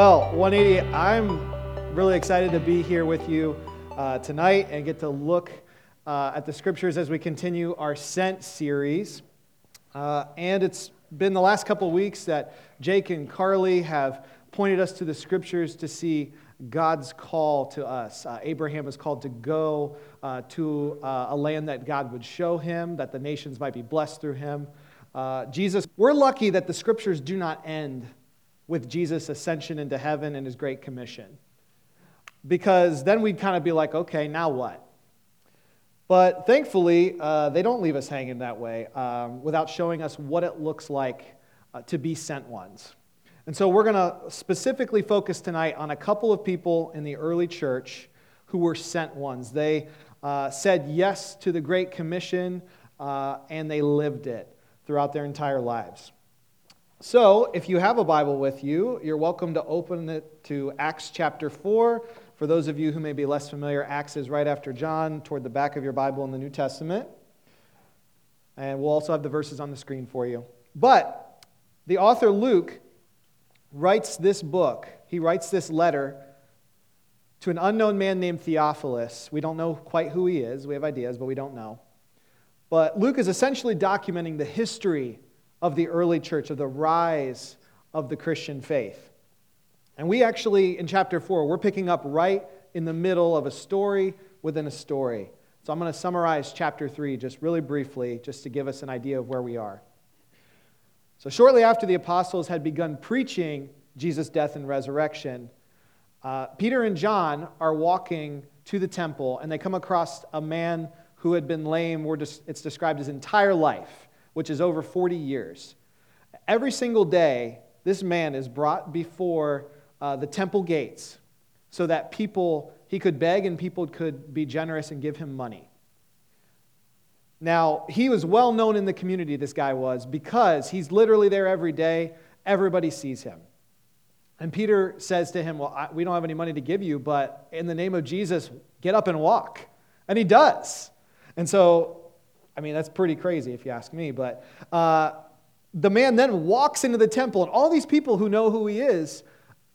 Well, 180, I'm really excited to be here with you uh, tonight and get to look uh, at the scriptures as we continue our Sent series. Uh, and it's been the last couple weeks that Jake and Carly have pointed us to the scriptures to see God's call to us. Uh, Abraham was called to go uh, to uh, a land that God would show him, that the nations might be blessed through him. Uh, Jesus, we're lucky that the scriptures do not end with Jesus' ascension into heaven and his great commission. Because then we'd kind of be like, okay, now what? But thankfully, uh, they don't leave us hanging that way um, without showing us what it looks like uh, to be sent ones. And so we're going to specifically focus tonight on a couple of people in the early church who were sent ones. They uh, said yes to the Great Commission uh, and they lived it throughout their entire lives. So, if you have a Bible with you, you're welcome to open it to Acts chapter 4. For those of you who may be less familiar, Acts is right after John, toward the back of your Bible in the New Testament. And we'll also have the verses on the screen for you. But the author Luke writes this book, he writes this letter to an unknown man named Theophilus. We don't know quite who he is. We have ideas, but we don't know. But Luke is essentially documenting the history of the early church, of the rise of the Christian faith. And we actually, in chapter 4, we're picking up right in the middle of a story within a story. So I'm going to summarize chapter 3 just really briefly, just to give us an idea of where we are. So, shortly after the apostles had begun preaching Jesus' death and resurrection, uh, Peter and John are walking to the temple and they come across a man who had been lame, it's described his entire life which is over 40 years. Every single day, this man is brought before uh, the temple gates so that people, he could beg and people could be generous and give him money. Now, he was well known in the community, this guy was, because he's literally there every day. Everybody sees him. And Peter says to him, Well, I, we don't have any money to give you, but in the name of Jesus, get up and walk. And he does. And so I mean, that's pretty crazy if you ask me. But uh, the man then walks into the temple, and all these people who know who he is,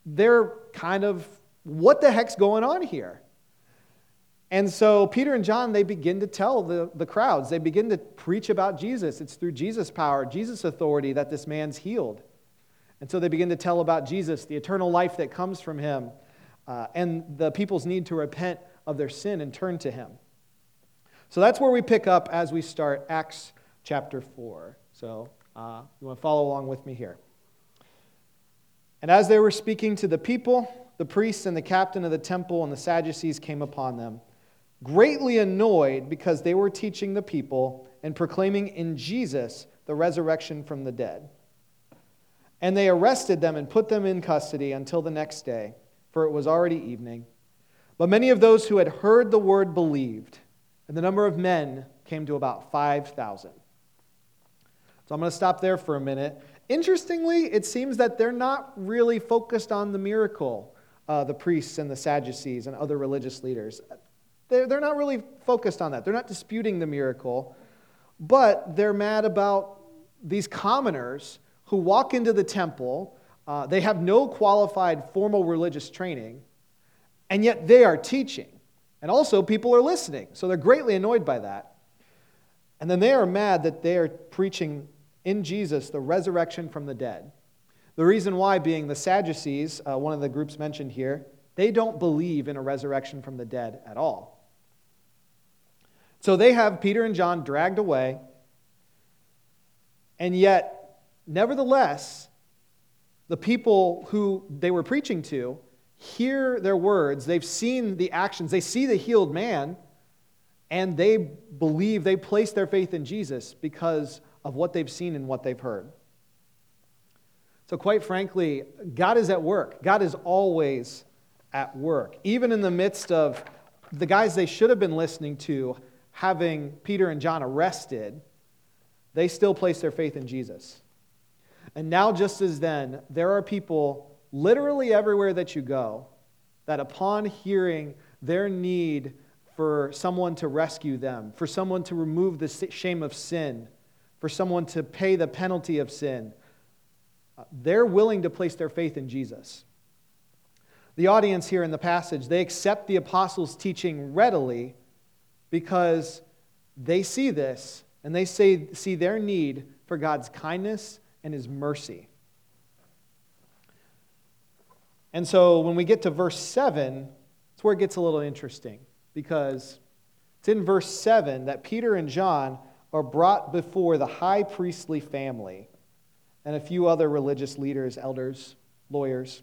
they're kind of, what the heck's going on here? And so Peter and John, they begin to tell the, the crowds, they begin to preach about Jesus. It's through Jesus' power, Jesus' authority that this man's healed. And so they begin to tell about Jesus, the eternal life that comes from him, uh, and the people's need to repent of their sin and turn to him. So that's where we pick up as we start Acts chapter 4. So uh, you want to follow along with me here. And as they were speaking to the people, the priests and the captain of the temple and the Sadducees came upon them, greatly annoyed because they were teaching the people and proclaiming in Jesus the resurrection from the dead. And they arrested them and put them in custody until the next day, for it was already evening. But many of those who had heard the word believed and the number of men came to about 5,000. So I'm going to stop there for a minute. Interestingly, it seems that they're not really focused on the miracle, uh, the priests and the Sadducees and other religious leaders. They're, they're not really focused on that. They're not disputing the miracle, but they're mad about these commoners who walk into the temple. Uh, they have no qualified formal religious training, and yet they are teaching. And also, people are listening. So they're greatly annoyed by that. And then they are mad that they are preaching in Jesus the resurrection from the dead. The reason why being the Sadducees, uh, one of the groups mentioned here, they don't believe in a resurrection from the dead at all. So they have Peter and John dragged away, and yet, nevertheless, the people who they were preaching to hear their words, they've seen the actions, they see the healed man, and they believe, they place their faith in Jesus because of what they've seen and what they've heard. So, quite frankly, God is at work. God is always at work. Even in the midst of the guys they should have been listening to having Peter and John arrested, they still place their faith in Jesus. And now, just as then, there are people literally everywhere that you go, that upon hearing their need for someone to rescue them, for someone to remove the shame of sin, for someone to pay the penalty of sin, they're willing to place their faith in Jesus. The audience here in the passage, they accept the apostles' teaching readily because they see this and they say, see their need for God's kindness and his mercy. And so when we get to verse 7, it's where it gets a little interesting because it's in verse 7 that Peter and John are brought before the high priestly family and a few other religious leaders, elders, lawyers.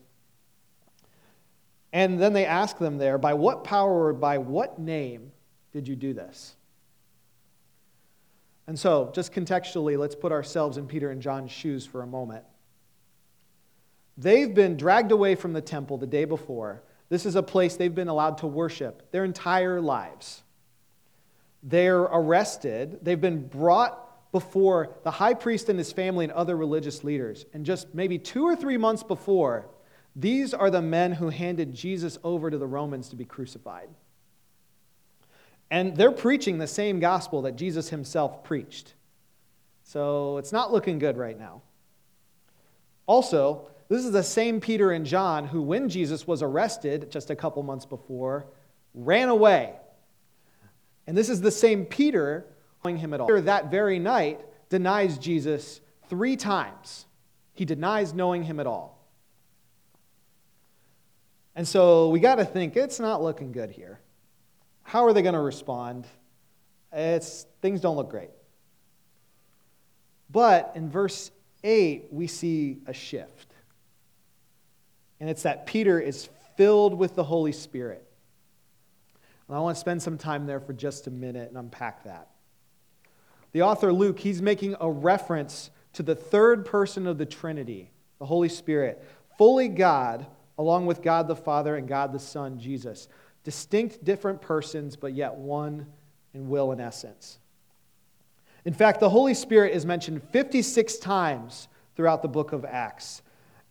And then they ask them there, by what power or by what name did you do this? And so, just contextually, let's put ourselves in Peter and John's shoes for a moment. They've been dragged away from the temple the day before. This is a place they've been allowed to worship their entire lives. They're arrested. They've been brought before the high priest and his family and other religious leaders. And just maybe two or three months before, these are the men who handed Jesus over to the Romans to be crucified. And they're preaching the same gospel that Jesus himself preached. So it's not looking good right now. Also, this is the same Peter and John who, when Jesus was arrested just a couple months before, ran away. And this is the same Peter knowing him at all. That very night denies Jesus three times. He denies knowing him at all. And so we got to think it's not looking good here. How are they going to respond? It's, things don't look great. But in verse 8, we see a shift. And it's that Peter is filled with the Holy Spirit. And I want to spend some time there for just a minute and unpack that. The author Luke, he's making a reference to the third person of the Trinity, the Holy Spirit, fully God, along with God the Father and God the Son, Jesus. Distinct, different persons, but yet one in will and essence. In fact, the Holy Spirit is mentioned 56 times throughout the book of Acts.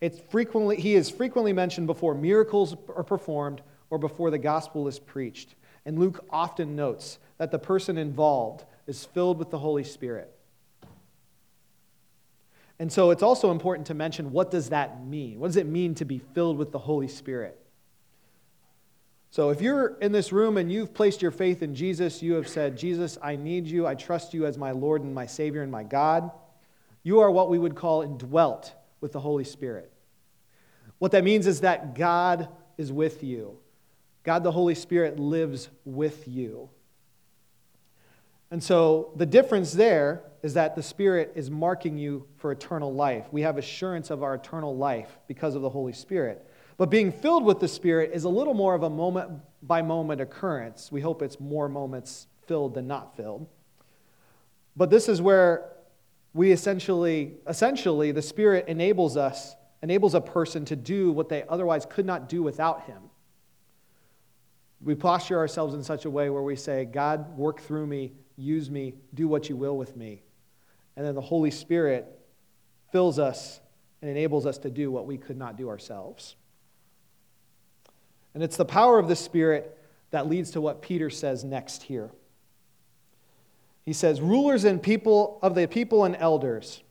It's frequently, he is frequently mentioned before miracles are performed or before the gospel is preached. And Luke often notes that the person involved is filled with the Holy Spirit. And so it's also important to mention what does that mean? What does it mean to be filled with the Holy Spirit? So if you're in this room and you've placed your faith in Jesus, you have said, Jesus, I need you. I trust you as my Lord and my Savior and my God. You are what we would call indwelt with the Holy Spirit. What that means is that God is with you. God the Holy Spirit lives with you. And so the difference there is that the Spirit is marking you for eternal life. We have assurance of our eternal life because of the Holy Spirit. But being filled with the Spirit is a little more of a moment by moment occurrence. We hope it's more moments filled than not filled. But this is where we essentially, essentially, the Spirit enables us, enables a person to do what they otherwise could not do without Him. We posture ourselves in such a way where we say, God, work through me use me, do what you will with me. And then the Holy Spirit fills us and enables us to do what we could not do ourselves. And it's the power of the Spirit that leads to what Peter says next here. He says, Rulers and people of the people and elders,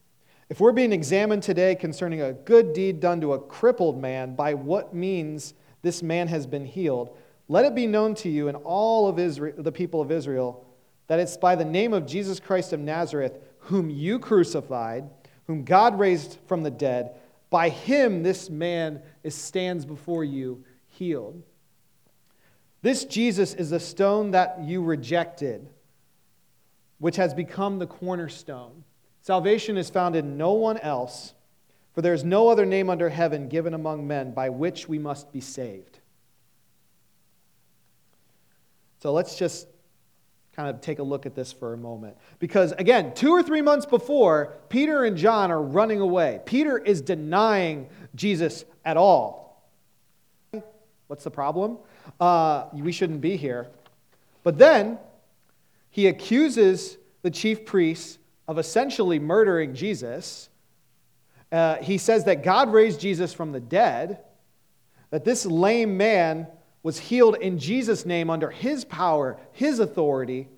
if we're being examined today concerning a good deed done to a crippled man, by what means this man has been healed, let it be known to you and all of Israel, the people of Israel that it's by the name of Jesus Christ of Nazareth, whom you crucified, whom God raised from the dead. By him, this man is, stands before you healed. This Jesus is the stone that you rejected, which has become the cornerstone. Salvation is found in no one else, for there is no other name under heaven given among men by which we must be saved. So let's just kind of take a look at this for a moment. Because again, two or three months before, Peter and John are running away. Peter is denying Jesus at all. What's the problem? Uh, we shouldn't be here. But then he accuses the chief priests of essentially murdering Jesus. Uh, he says that God raised Jesus from the dead, that this lame man was healed in Jesus' name under his power, his authority,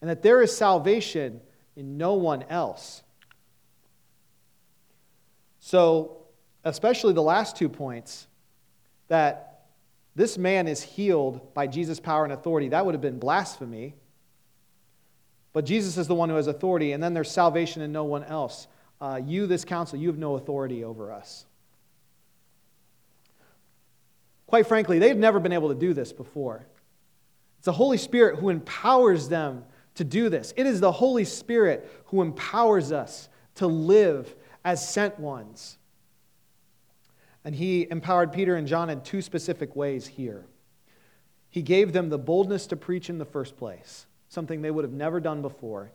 and that there is salvation in no one else. So especially the last two points, that this man is healed by Jesus' power and authority, that would have been blasphemy. But Jesus is the one who has authority, and then there's salvation in no one else. Uh, you, this council, you have no authority over us. Quite frankly, they've never been able to do this before. It's the Holy Spirit who empowers them to do this. It is the Holy Spirit who empowers us to live as sent ones. And he empowered Peter and John in two specific ways here. He gave them the boldness to preach in the first place, something they would have never done before.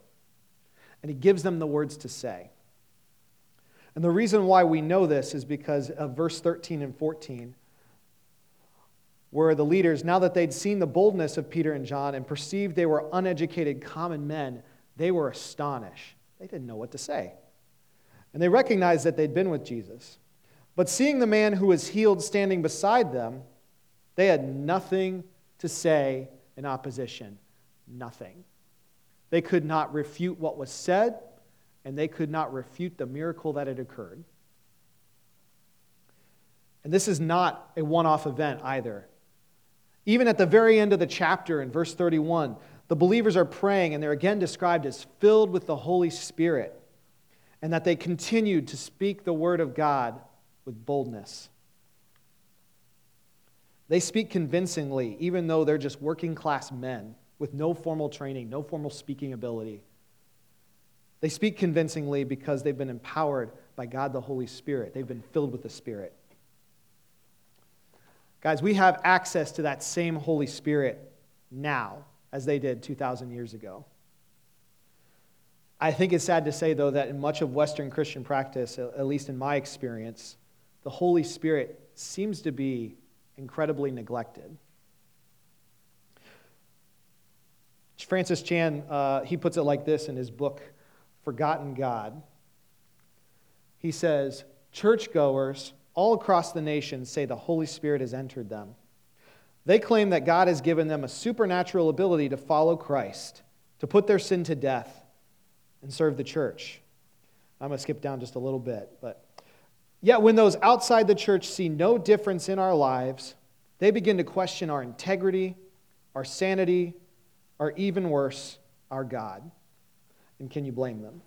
And he gives them the words to say. And the reason why we know this is because of verse 13 and 14 where the leaders, now that they'd seen the boldness of Peter and John and perceived they were uneducated common men, they were astonished. They didn't know what to say. And they recognized that they'd been with Jesus. But seeing the man who was healed standing beside them, they had nothing to say in opposition. Nothing. They could not refute what was said, and they could not refute the miracle that had occurred. And this is not a one off event either. Even at the very end of the chapter in verse 31, the believers are praying and they're again described as filled with the Holy Spirit and that they continued to speak the word of God with boldness. They speak convincingly, even though they're just working class men with no formal training, no formal speaking ability. They speak convincingly because they've been empowered by God the Holy Spirit. They've been filled with the Spirit. Guys, we have access to that same Holy Spirit now as they did 2,000 years ago. I think it's sad to say, though, that in much of Western Christian practice, at least in my experience, the Holy Spirit seems to be incredibly neglected. Francis Chan, uh, he puts it like this in his book, Forgotten God. He says, Churchgoers all across the nation say the Holy Spirit has entered them. They claim that God has given them a supernatural ability to follow Christ, to put their sin to death, and serve the church. I'm going to skip down just a little bit, but yet when those outside the church see no difference in our lives, they begin to question our integrity, our sanity, or even worse, our God. And can you blame them?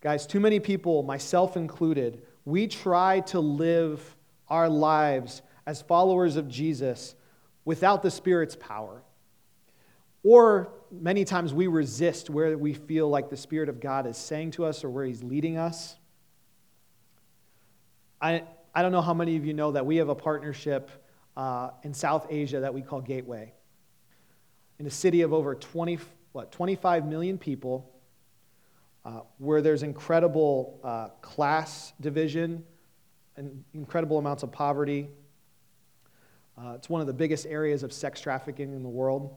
Guys, too many people, myself included, we try to live our lives as followers of Jesus without the Spirit's power. Or many times we resist where we feel like the Spirit of God is saying to us or where He's leading us. I, I don't know how many of you know that we have a partnership uh, in South Asia that we call Gateway. In a city of over 20, what, 25 million people, uh, where there's incredible uh, class division and incredible amounts of poverty. Uh, it's one of the biggest areas of sex trafficking in the world.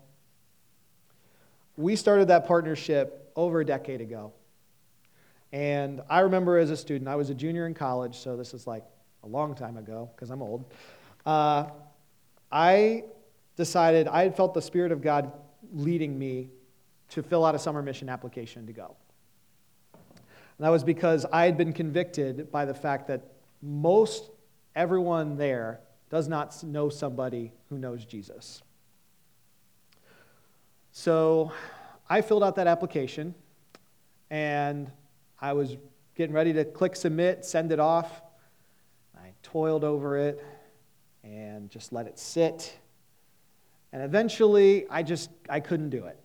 We started that partnership over a decade ago. And I remember as a student, I was a junior in college, so this is like a long time ago because I'm old. Uh, I decided I had felt the Spirit of God leading me to fill out a summer mission application to go. And that was because I had been convicted by the fact that most everyone there does not know somebody who knows Jesus. So I filled out that application and I was getting ready to click submit, send it off. I toiled over it and just let it sit. And eventually I just I couldn't do it.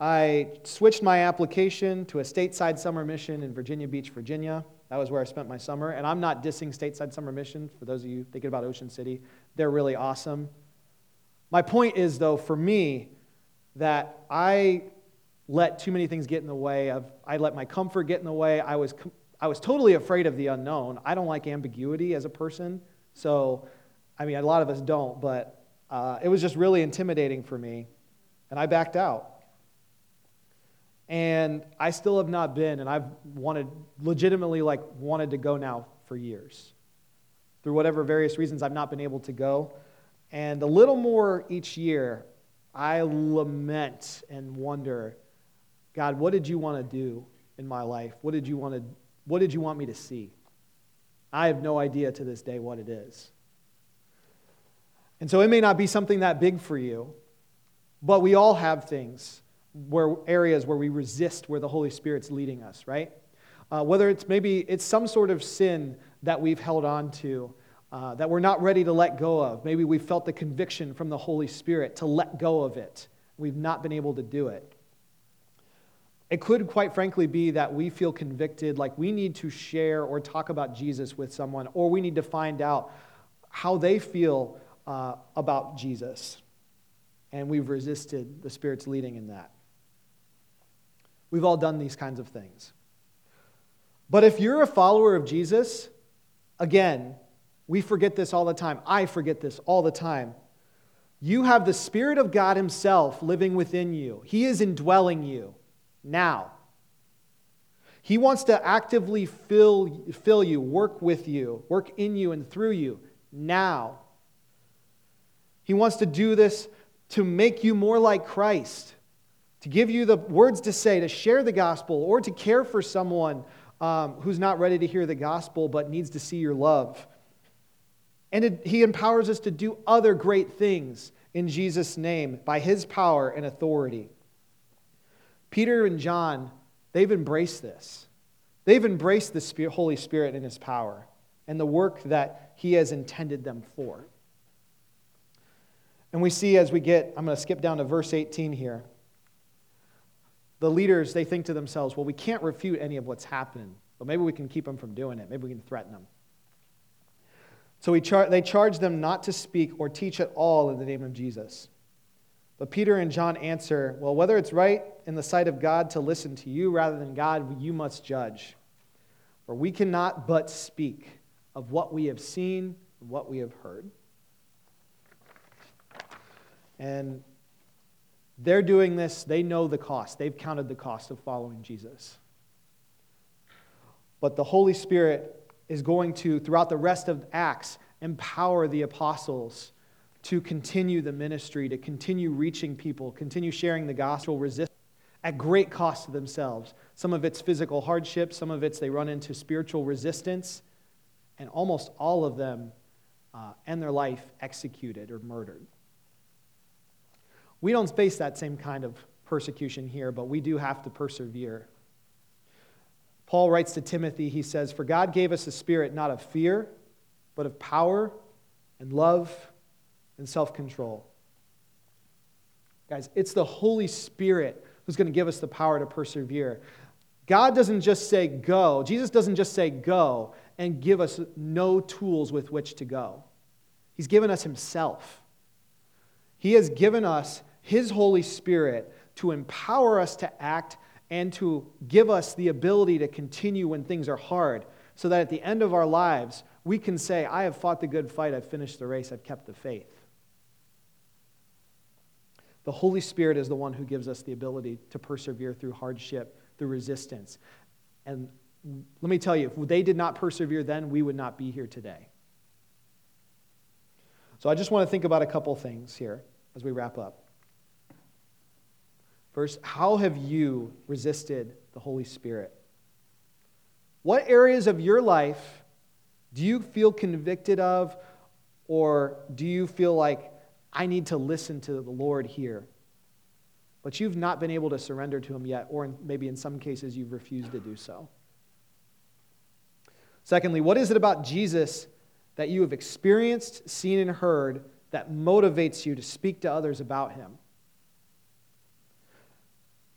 I switched my application to a stateside summer mission in Virginia Beach, Virginia. That was where I spent my summer. And I'm not dissing stateside summer mission for those of you thinking about Ocean City. They're really awesome. My point is, though, for me, that I let too many things get in the way of, I let my comfort get in the way. I was, I was totally afraid of the unknown. I don't like ambiguity as a person. So, I mean, a lot of us don't, but uh, it was just really intimidating for me. And I backed out. And I still have not been, and I've wanted, legitimately, like, wanted to go now for years. Through whatever various reasons, I've not been able to go. And a little more each year, I lament and wonder God, what did you want to do in my life? What did you want to What did you want me to see? I have no idea to this day what it is. And so it may not be something that big for you, but we all have things where areas where we resist where the Holy Spirit's leading us, right? Uh, whether it's maybe it's some sort of sin that we've held on to uh, that we're not ready to let go of. Maybe we felt the conviction from the Holy Spirit to let go of it. We've not been able to do it. It could, quite frankly, be that we feel convicted, like we need to share or talk about Jesus with someone, or we need to find out how they feel uh, about Jesus. And we've resisted the Spirit's leading in that. We've all done these kinds of things. But if you're a follower of Jesus, again, we forget this all the time. I forget this all the time. You have the Spirit of God Himself living within you, He is indwelling you now. He wants to actively fill, fill you, work with you, work in you and through you now. He wants to do this to make you more like Christ, to give you the words to say, to share the gospel, or to care for someone um, who's not ready to hear the gospel but needs to see your love. And it, he empowers us to do other great things in Jesus' name by his power and authority. Peter and John, they've embraced this. They've embraced the Holy Spirit and his power and the work that he has intended them for. And we see as we get, I'm going to skip down to verse 18 here. The leaders, they think to themselves, well, we can't refute any of what's happening, but maybe we can keep them from doing it. Maybe we can threaten them. So char- they charge them not to speak or teach at all in the name of Jesus. But Peter and John answer, Well, whether it's right in the sight of God to listen to you rather than God, you must judge. For we cannot but speak of what we have seen and what we have heard. And they're doing this, they know the cost. They've counted the cost of following Jesus. But the Holy Spirit is going to, throughout the rest of Acts, empower the apostles to continue the ministry, to continue reaching people, continue sharing the gospel, resist at great cost to themselves. Some of it's physical hardship, some of it's they run into spiritual resistance, and almost all of them uh, end their life executed or murdered. We don't face that same kind of persecution here, but we do have to persevere. Paul writes to Timothy, he says, For God gave us a spirit not of fear, but of power and love and self control. Guys, it's the Holy Spirit who's going to give us the power to persevere. God doesn't just say go, Jesus doesn't just say go and give us no tools with which to go. He's given us Himself. He has given us his Holy Spirit to empower us to act and to give us the ability to continue when things are hard, so that at the end of our lives, we can say, I have fought the good fight, I've finished the race, I've kept the faith. The Holy Spirit is the one who gives us the ability to persevere through hardship, through resistance. And let me tell you, if they did not persevere then, we would not be here today. So I just want to think about a couple things here as we wrap up. First, how have you resisted the Holy Spirit? What areas of your life do you feel convicted of, or do you feel like I need to listen to the Lord here? But you've not been able to surrender to Him yet, or maybe in some cases you've refused to do so. Secondly, what is it about Jesus that you have experienced, seen, and heard that motivates you to speak to others about Him?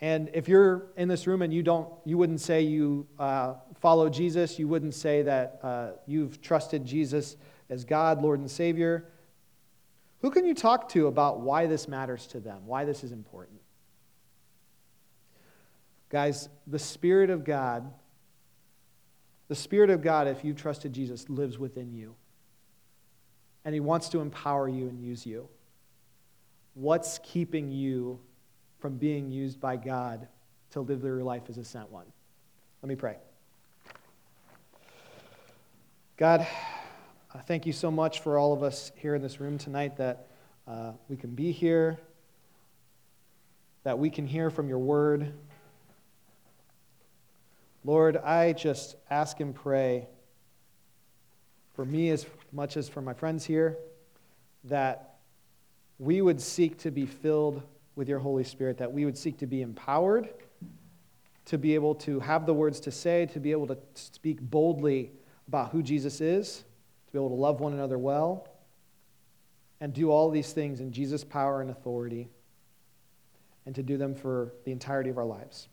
And if you're in this room and you don't, you wouldn't say you uh, follow Jesus, you wouldn't say that uh, you've trusted Jesus as God, Lord, and Savior. Who can you talk to about why this matters to them, why this is important? Guys, the Spirit of God, the Spirit of God, if you've trusted Jesus, lives within you. And He wants to empower you and use you. What's keeping you from being used by God to live their life as a sent one. Let me pray. God, thank you so much for all of us here in this room tonight that uh, we can be here, that we can hear from your word. Lord, I just ask and pray for me as much as for my friends here that we would seek to be filled with your Holy Spirit, that we would seek to be empowered, to be able to have the words to say, to be able to speak boldly about who Jesus is, to be able to love one another well, and do all these things in Jesus' power and authority, and to do them for the entirety of our lives.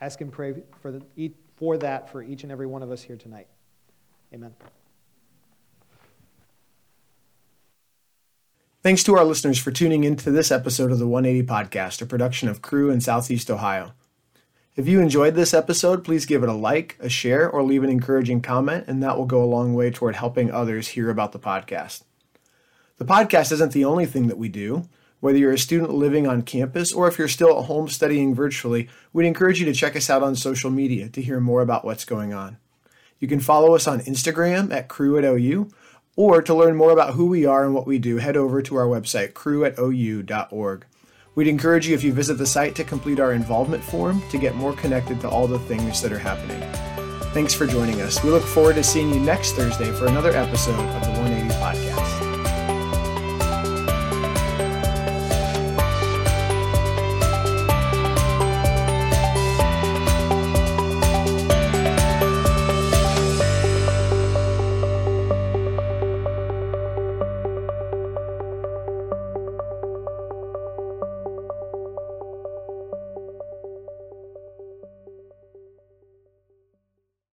I ask and pray for, the, for that for each and every one of us here tonight. Amen. Thanks to our listeners for tuning in to this episode of the 180 Podcast, a production of Cru in Southeast Ohio. If you enjoyed this episode, please give it a like, a share, or leave an encouraging comment, and that will go a long way toward helping others hear about the podcast. The podcast isn't the only thing that we do. Whether you're a student living on campus or if you're still at home studying virtually, we'd encourage you to check us out on social media to hear more about what's going on. You can follow us on Instagram at Cru at OU or to learn more about who we are and what we do, head over to our website, cru.ou.org. We'd encourage you if you visit the site to complete our involvement form to get more connected to all the things that are happening. Thanks for joining us. We look forward to seeing you next Thursday for another episode of the 180 Podcast.